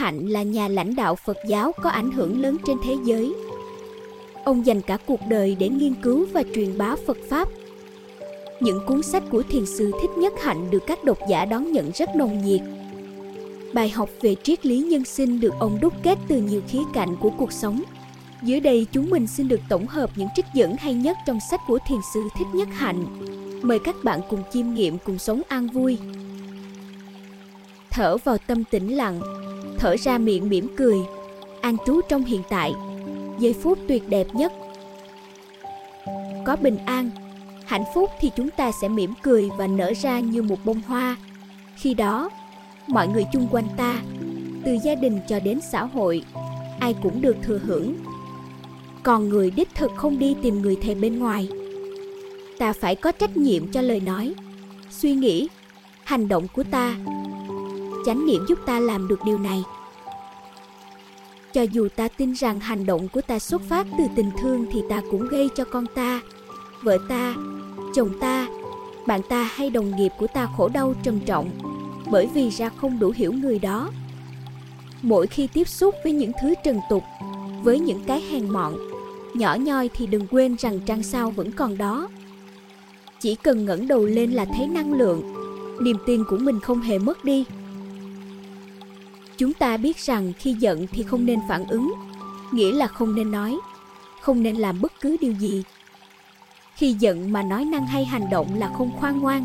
Hạnh là nhà lãnh đạo Phật giáo có ảnh hưởng lớn trên thế giới. Ông dành cả cuộc đời để nghiên cứu và truyền bá Phật Pháp. Những cuốn sách của thiền sư Thích Nhất Hạnh được các độc giả đón nhận rất nồng nhiệt. Bài học về triết lý nhân sinh được ông đúc kết từ nhiều khía cạnh của cuộc sống. Dưới đây chúng mình xin được tổng hợp những trích dẫn hay nhất trong sách của thiền sư Thích Nhất Hạnh. Mời các bạn cùng chiêm nghiệm cùng sống an vui. Thở vào tâm tĩnh lặng, thở ra miệng mỉm cười, an trú trong hiện tại, giây phút tuyệt đẹp nhất. Có bình an, hạnh phúc thì chúng ta sẽ mỉm cười và nở ra như một bông hoa. Khi đó, mọi người chung quanh ta, từ gia đình cho đến xã hội, ai cũng được thừa hưởng. Còn người đích thực không đi tìm người thầy bên ngoài. Ta phải có trách nhiệm cho lời nói, suy nghĩ, hành động của ta. Chánh niệm giúp ta làm được điều này. Cho dù ta tin rằng hành động của ta xuất phát từ tình thương thì ta cũng gây cho con ta, vợ ta, chồng ta, bạn ta hay đồng nghiệp của ta khổ đau trầm trọng bởi vì ra không đủ hiểu người đó. Mỗi khi tiếp xúc với những thứ trần tục, với những cái hèn mọn, nhỏ nhoi thì đừng quên rằng trăng sao vẫn còn đó. Chỉ cần ngẩng đầu lên là thấy năng lượng, niềm tin của mình không hề mất đi. Chúng ta biết rằng khi giận thì không nên phản ứng, nghĩa là không nên nói, không nên làm bất cứ điều gì. Khi giận mà nói năng hay hành động là không khoan ngoan,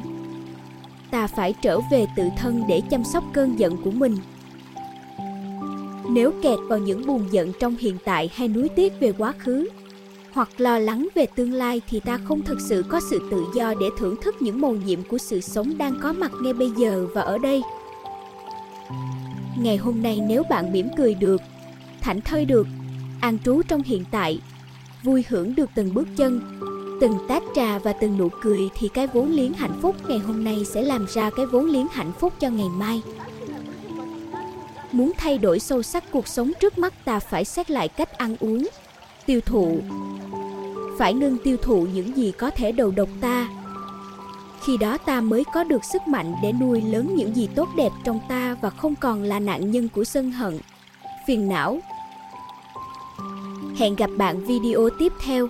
ta phải trở về tự thân để chăm sóc cơn giận của mình. Nếu kẹt vào những buồn giận trong hiện tại hay nuối tiếc về quá khứ hoặc lo lắng về tương lai thì ta không thực sự có sự tự do để thưởng thức những màu nhiệm của sự sống đang có mặt ngay bây giờ và ở đây ngày hôm nay nếu bạn mỉm cười được, thảnh thơi được, an trú trong hiện tại, vui hưởng được từng bước chân, từng tách trà và từng nụ cười thì cái vốn liếng hạnh phúc ngày hôm nay sẽ làm ra cái vốn liếng hạnh phúc cho ngày mai. Muốn thay đổi sâu sắc cuộc sống trước mắt ta phải xét lại cách ăn uống, tiêu thụ. Phải ngưng tiêu thụ những gì có thể đầu độc ta khi đó ta mới có được sức mạnh để nuôi lớn những gì tốt đẹp trong ta và không còn là nạn nhân của sân hận. Phiền não. Hẹn gặp bạn video tiếp theo.